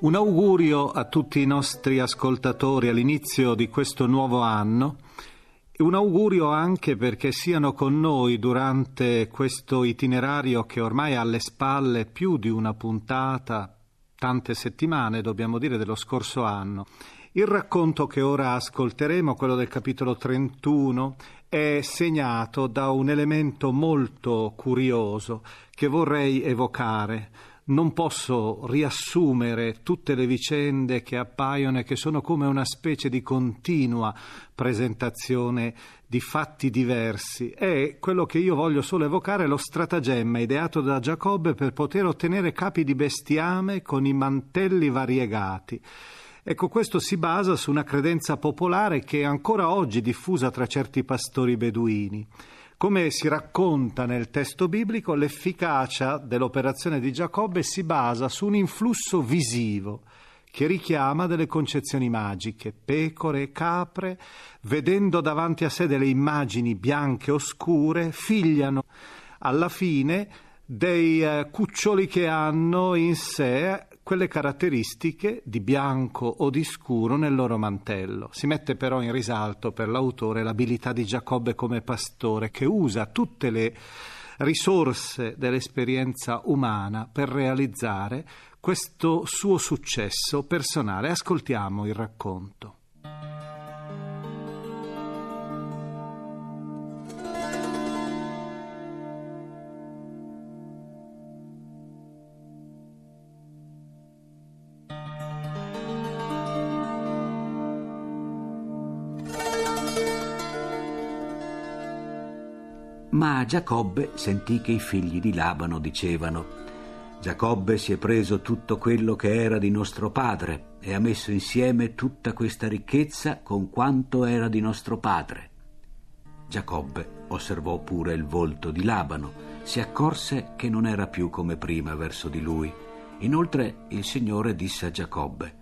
Un augurio a tutti i nostri ascoltatori all'inizio di questo nuovo anno e un augurio anche perché siano con noi durante questo itinerario che ormai ha alle spalle più di una puntata, tante settimane, dobbiamo dire, dello scorso anno. Il racconto che ora ascolteremo, quello del capitolo 31, è segnato da un elemento molto curioso che vorrei evocare non posso riassumere tutte le vicende che appaiono e che sono come una specie di continua presentazione di fatti diversi. È quello che io voglio solo evocare lo stratagemma ideato da Giacobbe per poter ottenere capi di bestiame con i mantelli variegati. Ecco, questo si basa su una credenza popolare che è ancora oggi diffusa tra certi pastori beduini. Come si racconta nel testo biblico, l'efficacia dell'operazione di Giacobbe si basa su un influsso visivo che richiama delle concezioni magiche, pecore e capre, vedendo davanti a sé delle immagini bianche oscure, figliano alla fine dei eh, cuccioli che hanno in sé quelle caratteristiche di bianco o di scuro nel loro mantello. Si mette però in risalto per l'autore l'abilità di Giacobbe come pastore che usa tutte le risorse dell'esperienza umana per realizzare questo suo successo personale. Ascoltiamo il racconto. Ma Giacobbe sentì che i figli di Labano dicevano Giacobbe si è preso tutto quello che era di nostro padre e ha messo insieme tutta questa ricchezza con quanto era di nostro padre. Giacobbe osservò pure il volto di Labano, si accorse che non era più come prima verso di lui. Inoltre il Signore disse a Giacobbe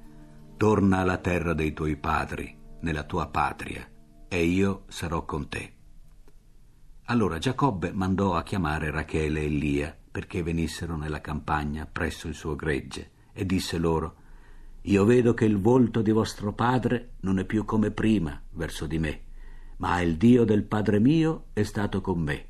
Torna alla terra dei tuoi padri, nella tua patria, e io sarò con te. Allora Giacobbe mandò a chiamare Rachele e Lia perché venissero nella campagna presso il suo gregge e disse loro Io vedo che il volto di vostro padre non è più come prima verso di me, ma il Dio del Padre mio è stato con me.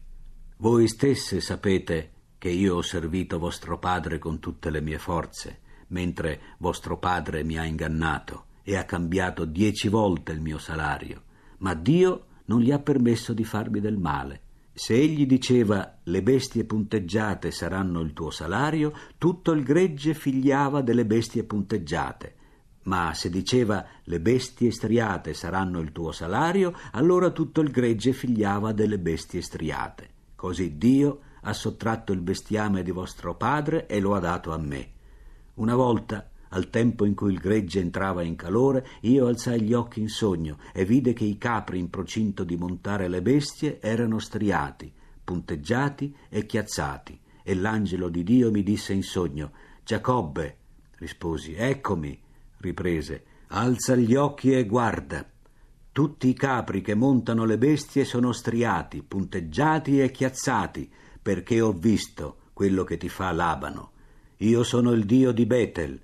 Voi stesse sapete che io ho servito vostro padre con tutte le mie forze, mentre vostro padre mi ha ingannato e ha cambiato dieci volte il mio salario, ma Dio non gli ha permesso di farmi del male. Se egli diceva le bestie punteggiate saranno il tuo salario, tutto il gregge figliava delle bestie punteggiate. Ma se diceva le bestie striate saranno il tuo salario, allora tutto il gregge figliava delle bestie striate. Così Dio ha sottratto il bestiame di vostro padre e lo ha dato a me. Una volta, al tempo in cui il gregge entrava in calore, io alzai gli occhi in sogno e vide che i capri in procinto di montare le bestie erano striati, punteggiati e chiazzati. E l'angelo di Dio mi disse in sogno: Giacobbe. Risposi: Eccomi. Riprese: Alza gli occhi e guarda. Tutti i capri che montano le bestie sono striati, punteggiati e chiazzati perché ho visto quello che ti fa Labano. Io sono il Dio di Betel.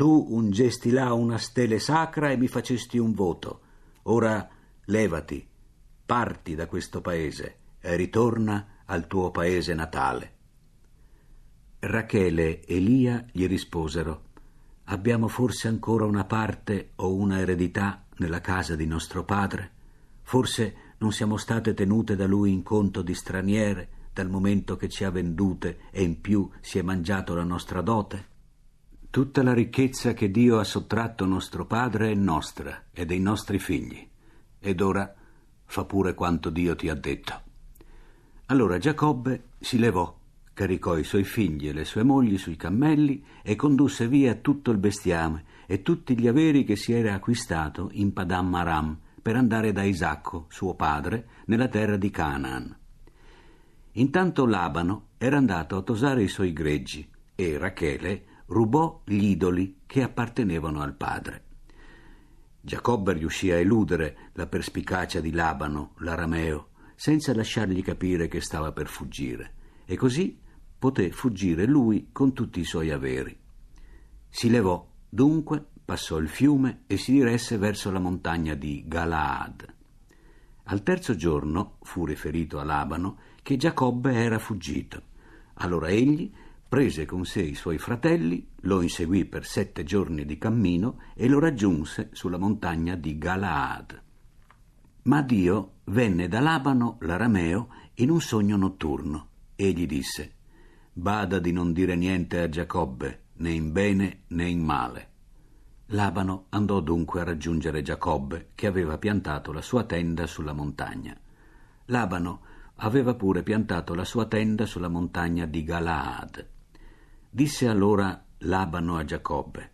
Tu ungesti là una stele sacra e mi facesti un voto. Ora levati, parti da questo paese e ritorna al tuo paese natale. Rachele e Lia gli risposero: Abbiamo forse ancora una parte o una eredità nella casa di nostro padre? Forse non siamo state tenute da lui in conto di straniere? dal momento che ci ha vendute e in più si è mangiato la nostra dote? Tutta la ricchezza che Dio ha sottratto nostro padre è nostra e dei nostri figli. Ed ora fa pure quanto Dio ti ha detto. Allora Giacobbe si levò, caricò i suoi figli e le sue mogli sui cammelli e condusse via tutto il bestiame e tutti gli averi che si era acquistato in Padam Aram per andare da Isacco, suo padre, nella terra di Canaan. Intanto Labano era andato a tosare i suoi greggi e Rachele rubò gli idoli che appartenevano al padre. Giacobbe riuscì a eludere la perspicacia di Labano, l'arameo, senza lasciargli capire che stava per fuggire, e così poté fuggire lui con tutti i suoi averi. Si levò, dunque, passò il fiume e si diresse verso la montagna di Galaad. Al terzo giorno fu riferito a Labano che Giacobbe era fuggito. Allora egli prese con sé i suoi fratelli, lo inseguì per sette giorni di cammino e lo raggiunse sulla montagna di Galaad. Ma Dio venne da Labano, l'arameo, in un sogno notturno e gli disse: Bada di non dire niente a Giacobbe, né in bene né in male. Labano andò dunque a raggiungere Giacobbe, che aveva piantato la sua tenda sulla montagna. Labano aveva pure piantato la sua tenda sulla montagna di Galaad. Disse allora Labano a Giacobbe: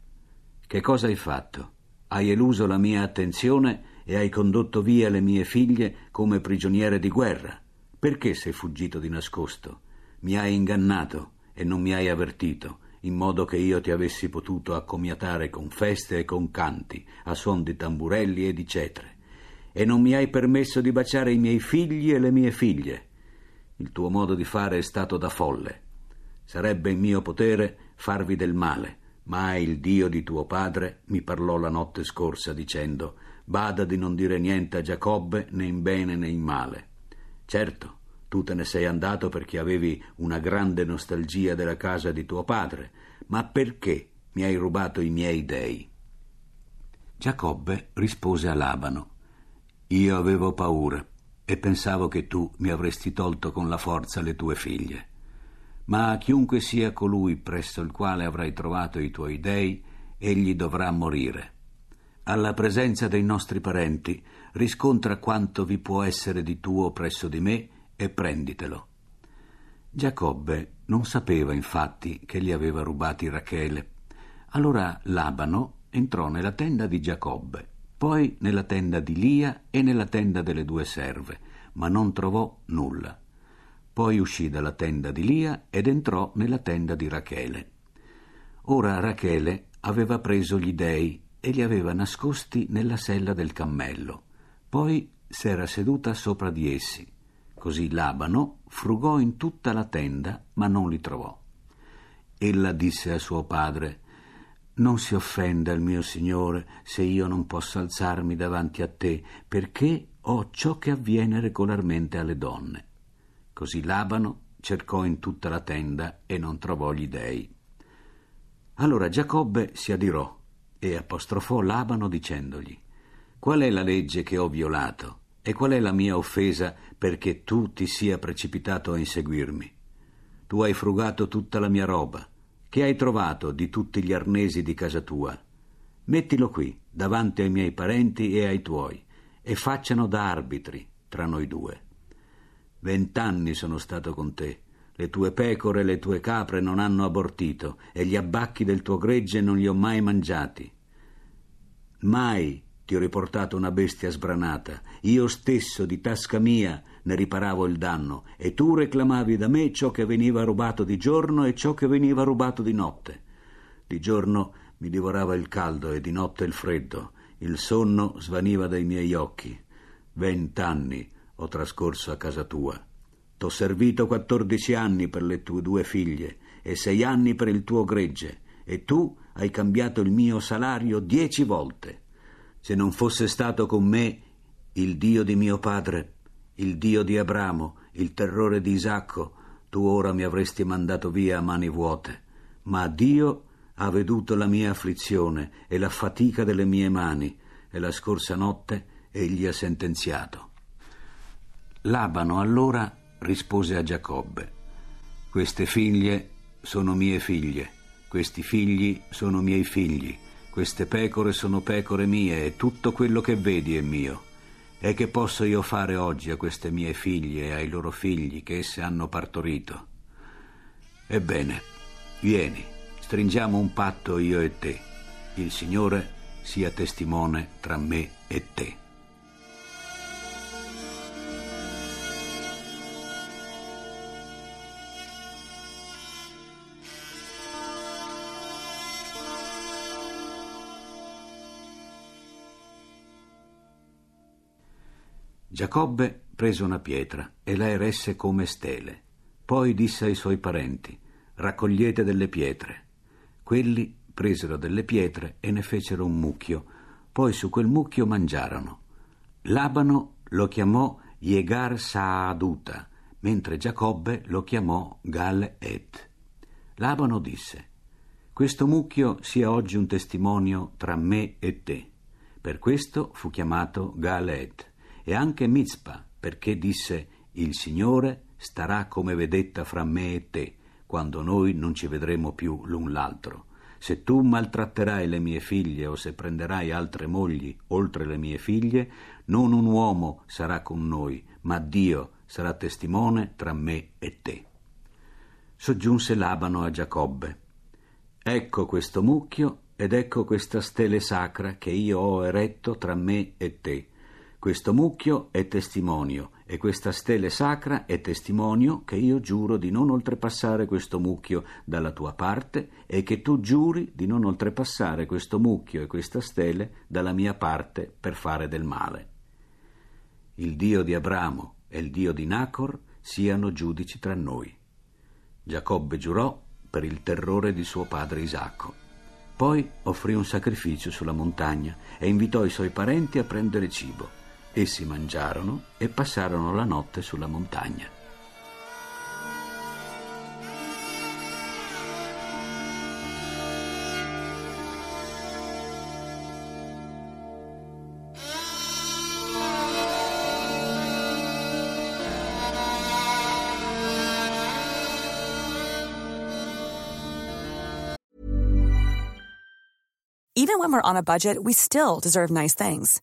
Che cosa hai fatto? Hai eluso la mia attenzione e hai condotto via le mie figlie come prigioniere di guerra. Perché sei fuggito di nascosto? Mi hai ingannato e non mi hai avvertito, in modo che io ti avessi potuto accomiatare con feste e con canti, a suon di tamburelli e di cetre e non mi hai permesso di baciare i miei figli e le mie figlie. Il tuo modo di fare è stato da folle. Sarebbe in mio potere farvi del male, ma il Dio di tuo padre mi parlò la notte scorsa dicendo Bada di non dire niente a Giacobbe né in bene né in male. Certo, tu te ne sei andato perché avevi una grande nostalgia della casa di tuo padre, ma perché mi hai rubato i miei dei? Giacobbe rispose a Labano io avevo paura e pensavo che tu mi avresti tolto con la forza le tue figlie. Ma chiunque sia colui presso il quale avrai trovato i tuoi dei, egli dovrà morire. Alla presenza dei nostri parenti, riscontra quanto vi può essere di tuo presso di me e prenditelo. Giacobbe non sapeva infatti che gli aveva rubati Rachele. Allora Labano entrò nella tenda di Giacobbe poi nella tenda di Lia e nella tenda delle due serve, ma non trovò nulla. Poi uscì dalla tenda di Lia ed entrò nella tenda di Rachele. Ora Rachele aveva preso gli dei e li aveva nascosti nella sella del cammello. Poi s'era seduta sopra di essi. Così Labano frugò in tutta la tenda, ma non li trovò. Ella disse a suo padre non si offenda il mio Signore se io non posso alzarmi davanti a te, perché ho ciò che avviene regolarmente alle donne. Così Labano cercò in tutta la tenda e non trovò gli dei. Allora Giacobbe si adirò e apostrofò Labano dicendogli Qual è la legge che ho violato e qual è la mia offesa perché tu ti sia precipitato a inseguirmi? Tu hai frugato tutta la mia roba. Che hai trovato di tutti gli arnesi di casa tua? Mettilo qui, davanti ai miei parenti e ai tuoi, e facciano da arbitri tra noi due. Vent'anni sono stato con te. Le tue pecore e le tue capre non hanno abortito, e gli abbacchi del tuo gregge non li ho mai mangiati. Mai ti ho riportato una bestia sbranata. Io stesso, di tasca mia, ne riparavo il danno, e tu reclamavi da me ciò che veniva rubato di giorno e ciò che veniva rubato di notte. Di giorno mi divorava il caldo e di notte il freddo. Il sonno svaniva dai miei occhi. Vent'anni ho trascorso a casa tua. T'ho servito quattordici anni per le tue due figlie e sei anni per il tuo gregge, e tu hai cambiato il mio salario dieci volte. Se non fosse stato con me il Dio di mio padre, il Dio di Abramo, il terrore di Isacco, tu ora mi avresti mandato via a mani vuote. Ma Dio ha veduto la mia afflizione e la fatica delle mie mani, e la scorsa notte egli ha sentenziato. Labano allora rispose a Giacobbe, Queste figlie sono mie figlie, questi figli sono miei figli, queste pecore sono pecore mie e tutto quello che vedi è mio. E che posso io fare oggi a queste mie figlie e ai loro figli che esse hanno partorito? Ebbene, vieni, stringiamo un patto io e te. Il Signore sia testimone tra me e te. Giacobbe prese una pietra e la eresse come stele. Poi disse ai suoi parenti, raccogliete delle pietre. Quelli presero delle pietre e ne fecero un mucchio. Poi su quel mucchio mangiarono. Labano lo chiamò Yegar Saaduta, mentre Giacobbe lo chiamò Gal Et. Labano disse, questo mucchio sia oggi un testimonio tra me e te. Per questo fu chiamato Galed e anche Mizpa, perché disse il Signore starà come vedetta fra me e te, quando noi non ci vedremo più l'un l'altro. Se tu maltratterai le mie figlie o se prenderai altre mogli oltre le mie figlie, non un uomo sarà con noi, ma Dio sarà testimone tra me e te. Soggiunse Labano a Giacobbe. Ecco questo mucchio ed ecco questa stele sacra che io ho eretto tra me e te questo mucchio è testimonio e questa stele sacra è testimonio che io giuro di non oltrepassare questo mucchio dalla tua parte e che tu giuri di non oltrepassare questo mucchio e questa stele dalla mia parte per fare del male. Il Dio di Abramo e il Dio di Nacor siano giudici tra noi. Giacobbe giurò per il terrore di suo padre Isacco. Poi offrì un sacrificio sulla montagna e invitò i suoi parenti a prendere cibo. Essi mangiarono e passarono la notte sulla montagna. Even when we're on a budget, we still deserve nice things.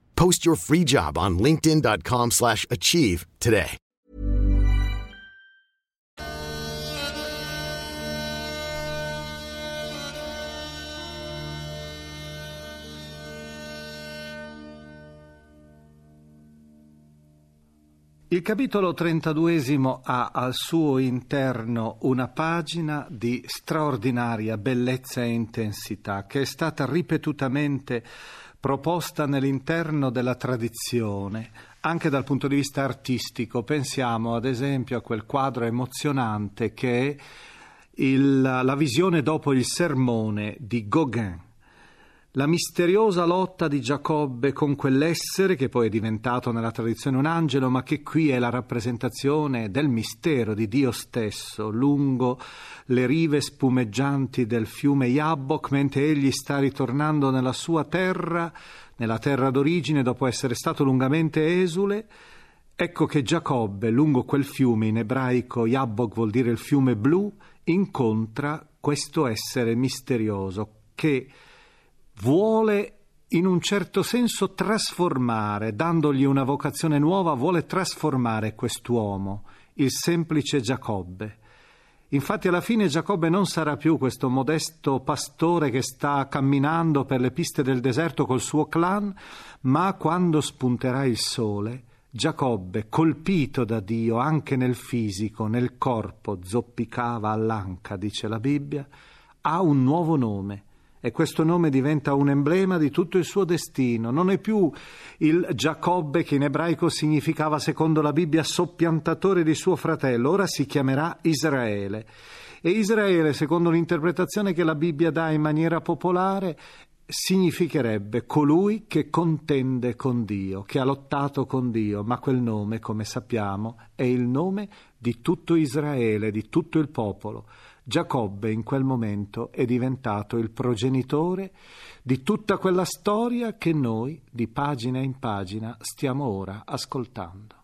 Post your free job on linkedin.com/achieve slash achieve today. Il capitolo 32 ha al suo interno una pagina di straordinaria bellezza e intensità che è stata ripetutamente proposta nell'interno della tradizione, anche dal punto di vista artistico. Pensiamo ad esempio a quel quadro emozionante che è il, la visione dopo il sermone di Gauguin la misteriosa lotta di Giacobbe con quell'essere che poi è diventato nella tradizione un angelo, ma che qui è la rappresentazione del mistero di Dio stesso, lungo le rive spumeggianti del fiume Jabbok, mentre egli sta ritornando nella sua terra, nella terra d'origine, dopo essere stato lungamente esule. Ecco che Giacobbe, lungo quel fiume, in ebraico Jabbok vuol dire il fiume blu, incontra questo essere misterioso che vuole in un certo senso trasformare, dandogli una vocazione nuova, vuole trasformare quest'uomo, il semplice Giacobbe. Infatti alla fine Giacobbe non sarà più questo modesto pastore che sta camminando per le piste del deserto col suo clan, ma quando spunterà il sole, Giacobbe, colpito da Dio anche nel fisico, nel corpo, zoppicava all'anca, dice la Bibbia, ha un nuovo nome e questo nome diventa un emblema di tutto il suo destino. Non è più il Giacobbe che in ebraico significava, secondo la Bibbia, soppiantatore di suo fratello, ora si chiamerà Israele. E Israele, secondo l'interpretazione che la Bibbia dà in maniera popolare, significherebbe colui che contende con Dio, che ha lottato con Dio, ma quel nome, come sappiamo, è il nome di tutto Israele, di tutto il popolo. Giacobbe in quel momento è diventato il progenitore di tutta quella storia che noi, di pagina in pagina, stiamo ora ascoltando.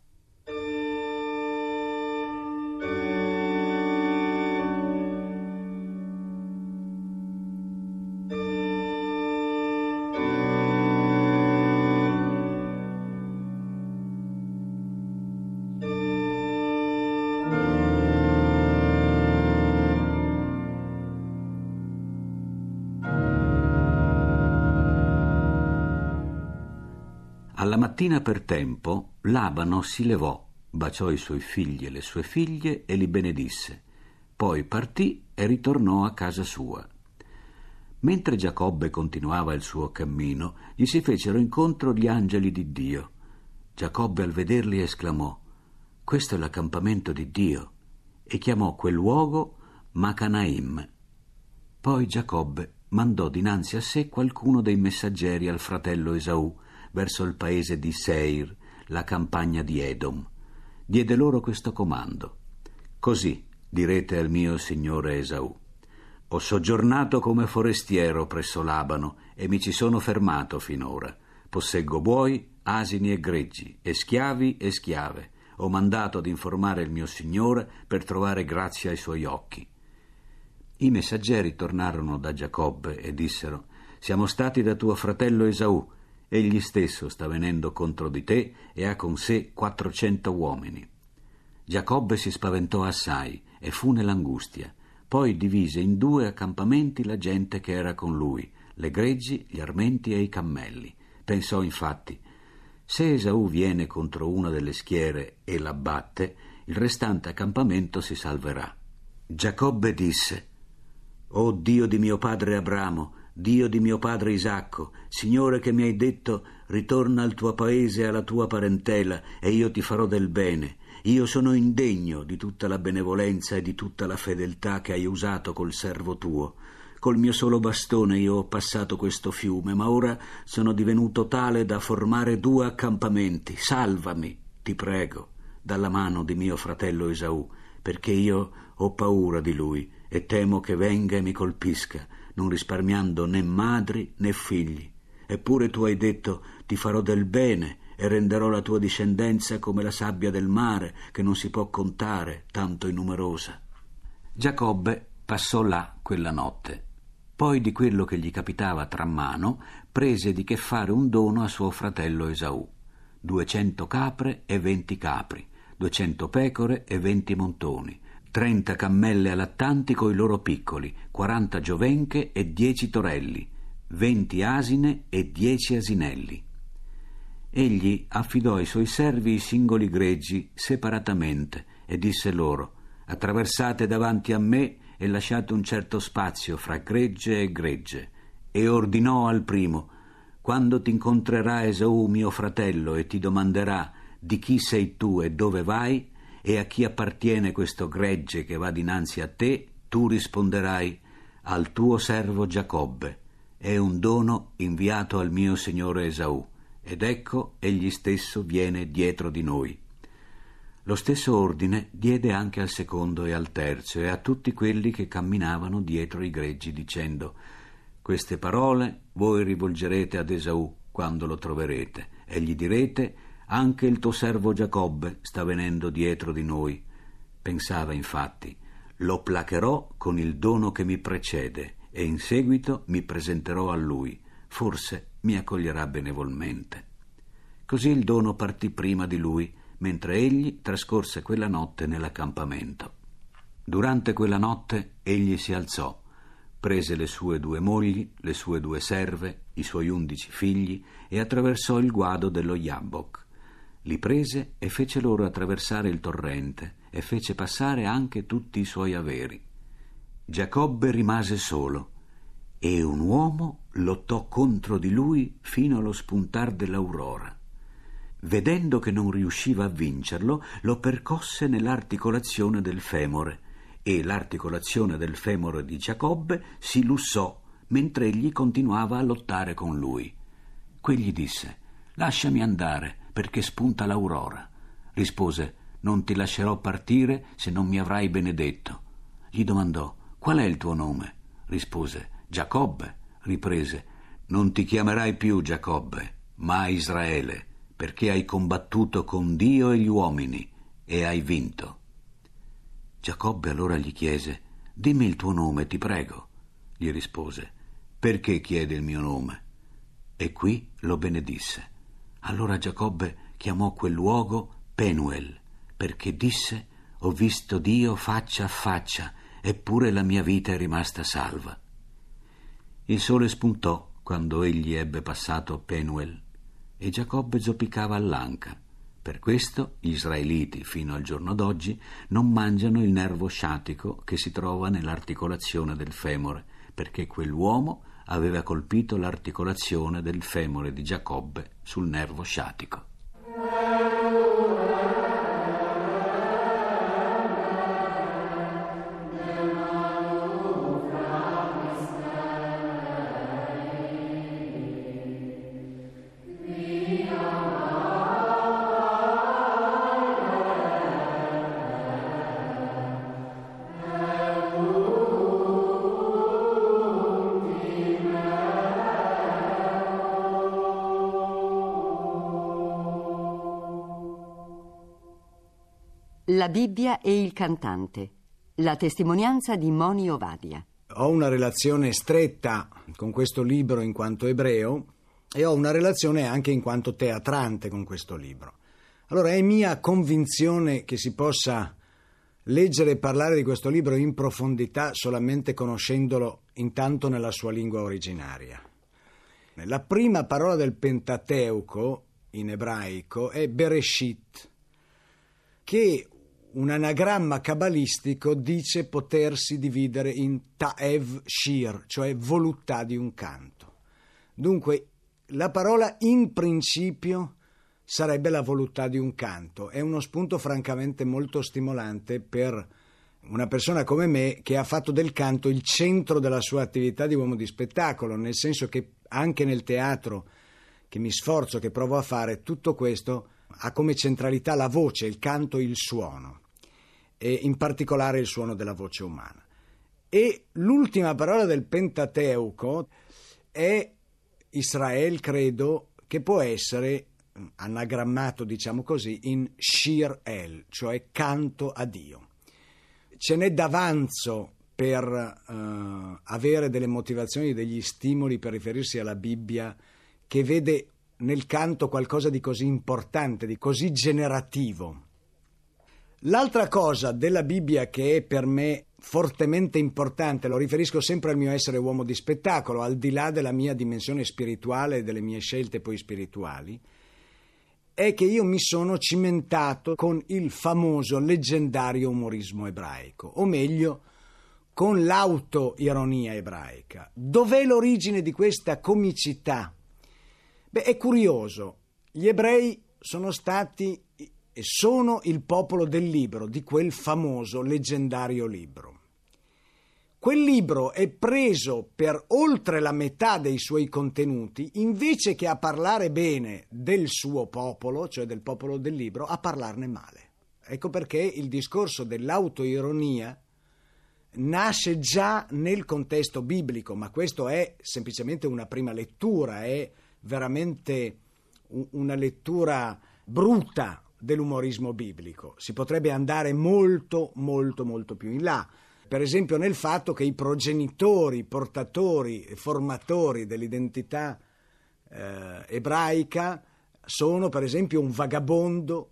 Mattina per tempo Labano si levò, baciò i suoi figli e le sue figlie e li benedisse. Poi partì e ritornò a casa sua. Mentre Giacobbe continuava il suo cammino, gli si fecero incontro gli angeli di Dio. Giacobbe al vederli esclamò: Questo è l'accampamento di Dio, e chiamò quel luogo Macanaim. Poi Giacobbe mandò dinanzi a sé qualcuno dei messaggeri al fratello Esaù verso il paese di Seir, la campagna di Edom. Diede loro questo comando. Così direte al mio signore Esaù. Ho soggiornato come forestiero presso Labano e mi ci sono fermato finora. Posseggo buoi, asini e greggi, e schiavi e schiave. Ho mandato ad informare il mio signore per trovare grazia ai suoi occhi. I messaggeri tornarono da Giacobbe e dissero: Siamo stati da tuo fratello Esaù Egli stesso sta venendo contro di te e ha con sé quattrocento uomini. Giacobbe si spaventò assai e fu nell'angustia. Poi divise in due accampamenti la gente che era con lui, le greggi, gli armenti e i cammelli. Pensò infatti, se Esaù viene contro una delle schiere e l'abbatte, il restante accampamento si salverà. Giacobbe disse, O Dio di mio padre Abramo, Dio di mio padre Isacco, Signore che mi hai detto ritorna al tuo paese e alla tua parentela e io ti farò del bene. Io sono indegno di tutta la benevolenza e di tutta la fedeltà che hai usato col servo tuo. Col mio solo bastone io ho passato questo fiume, ma ora sono divenuto tale da formare due accampamenti. Salvami, ti prego, dalla mano di mio fratello Esaù, perché io ho paura di lui e temo che venga e mi colpisca non risparmiando né madri né figli. Eppure tu hai detto ti farò del bene e renderò la tua discendenza come la sabbia del mare, che non si può contare, tanto è numerosa. Giacobbe passò là quella notte. Poi di quello che gli capitava tra mano, prese di che fare un dono a suo fratello Esaù. Duecento capre e venti capri, duecento pecore e venti montoni, trenta cammelle allattanti coi loro piccoli, quaranta giovenche e dieci torelli, venti asine e dieci asinelli. Egli affidò ai suoi servi i singoli greggi separatamente e disse loro attraversate davanti a me e lasciate un certo spazio fra gregge e gregge e ordinò al primo quando ti incontrerà Esaù mio fratello e ti domanderà di chi sei tu e dove vai e a chi appartiene questo gregge che va dinanzi a te, tu risponderai al tuo servo Giacobbe, è un dono inviato al mio signore Esaù, ed ecco egli stesso viene dietro di noi. Lo stesso ordine diede anche al secondo e al terzo e a tutti quelli che camminavano dietro i greggi, dicendo Queste parole voi rivolgerete ad Esaù quando lo troverete, e gli direte anche il tuo servo Giacobbe sta venendo dietro di noi. Pensava infatti, lo placherò con il dono che mi precede e in seguito mi presenterò a lui, forse mi accoglierà benevolmente. Così il dono partì prima di lui, mentre egli trascorse quella notte nell'accampamento. Durante quella notte egli si alzò, prese le sue due mogli, le sue due serve, i suoi undici figli e attraversò il guado dello Jabbok. Li prese e fece loro attraversare il torrente e fece passare anche tutti i suoi averi. Giacobbe rimase solo e un uomo lottò contro di lui fino allo spuntar dell'aurora. Vedendo che non riusciva a vincerlo, lo percosse nell'articolazione del femore e l'articolazione del femore di Giacobbe si lussò mentre egli continuava a lottare con lui. Quegli disse: Lasciami andare, perché spunta l'aurora. Rispose: Non ti lascerò partire se non mi avrai benedetto. Gli domandò: Qual è il tuo nome? Rispose: Giacobbe. Riprese: Non ti chiamerai più Giacobbe, ma Israele perché hai combattuto con Dio e gli uomini e hai vinto. Giacobbe allora gli chiese, Dimmi il tuo nome, ti prego. Gli rispose, Perché chiede il mio nome? E qui lo benedisse. Allora Giacobbe chiamò quel luogo Penuel, perché disse, Ho visto Dio faccia a faccia, eppure la mia vita è rimasta salva. Il sole spuntò quando egli ebbe passato Penuel e Giacobbe zoppicava all'anca. Per questo gli israeliti, fino al giorno d'oggi, non mangiano il nervo sciatico che si trova nell'articolazione del femore, perché quell'uomo aveva colpito l'articolazione del femore di Giacobbe sul nervo sciatico. La Bibbia e il cantante. La testimonianza di Moni Ovadia. Ho una relazione stretta con questo libro in quanto ebreo e ho una relazione anche in quanto teatrante con questo libro. Allora è mia convinzione che si possa leggere e parlare di questo libro in profondità solamente conoscendolo intanto nella sua lingua originaria. La prima parola del Pentateuco in ebraico è Bereshit, che un anagramma cabalistico dice potersi dividere in ta'ev shir, cioè voluttà di un canto. Dunque, la parola in principio sarebbe la voluttà di un canto. È uno spunto francamente molto stimolante per una persona come me che ha fatto del canto il centro della sua attività di uomo di spettacolo, nel senso che anche nel teatro che mi sforzo, che provo a fare, tutto questo ha come centralità la voce, il canto, il suono e in particolare il suono della voce umana. E l'ultima parola del Pentateuco è Israel, credo, che può essere anagrammato, diciamo così, in Shir El, cioè canto a Dio. Ce n'è d'avanzo per uh, avere delle motivazioni, degli stimoli per riferirsi alla Bibbia che vede nel canto qualcosa di così importante, di così generativo. L'altra cosa della Bibbia che è per me fortemente importante, lo riferisco sempre al mio essere uomo di spettacolo, al di là della mia dimensione spirituale e delle mie scelte poi spirituali, è che io mi sono cimentato con il famoso leggendario umorismo ebraico, o meglio, con l'autoironia ebraica. Dov'è l'origine di questa comicità? Beh, è curioso, gli ebrei sono stati e sono il popolo del libro, di quel famoso leggendario libro. Quel libro è preso per oltre la metà dei suoi contenuti, invece che a parlare bene del suo popolo, cioè del popolo del libro, a parlarne male. Ecco perché il discorso dell'autoironia nasce già nel contesto biblico, ma questo è semplicemente una prima lettura, è veramente una lettura brutta dell'umorismo biblico. Si potrebbe andare molto, molto, molto più in là per esempio nel fatto che i progenitori, portatori formatori dell'identità eh, ebraica sono per esempio un vagabondo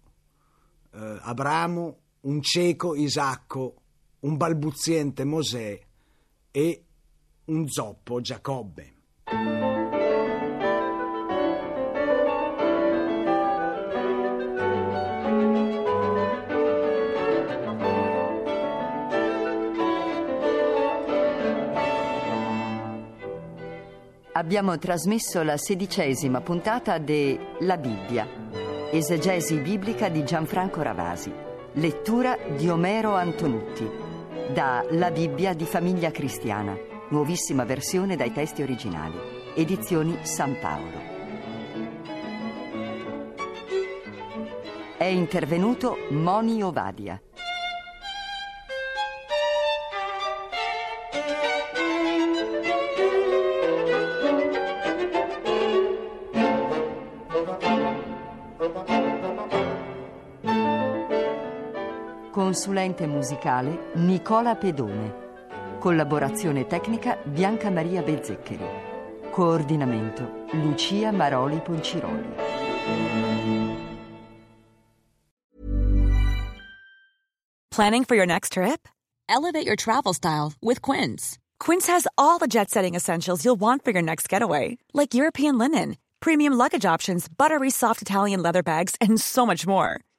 eh, Abramo, un cieco Isacco, un balbuziente Mosè e un zoppo Giacobbe. Abbiamo trasmesso la sedicesima puntata de La Bibbia, esegesi biblica di Gianfranco Ravasi, lettura di Omero Antonutti, da La Bibbia di Famiglia Cristiana, nuovissima versione dai testi originali, edizioni San Paolo. È intervenuto Moni Ovadia. Consulente musicale Nicola Pedone. Collaborazione tecnica Bianca Maria Bezzeccheri. Coordinamento Lucia Maroli Ponciroli. Planning for your next trip? Elevate your travel style with Quince. Quince has all the jet setting essentials you'll want for your next getaway, like European linen, premium luggage options, buttery soft Italian leather bags, and so much more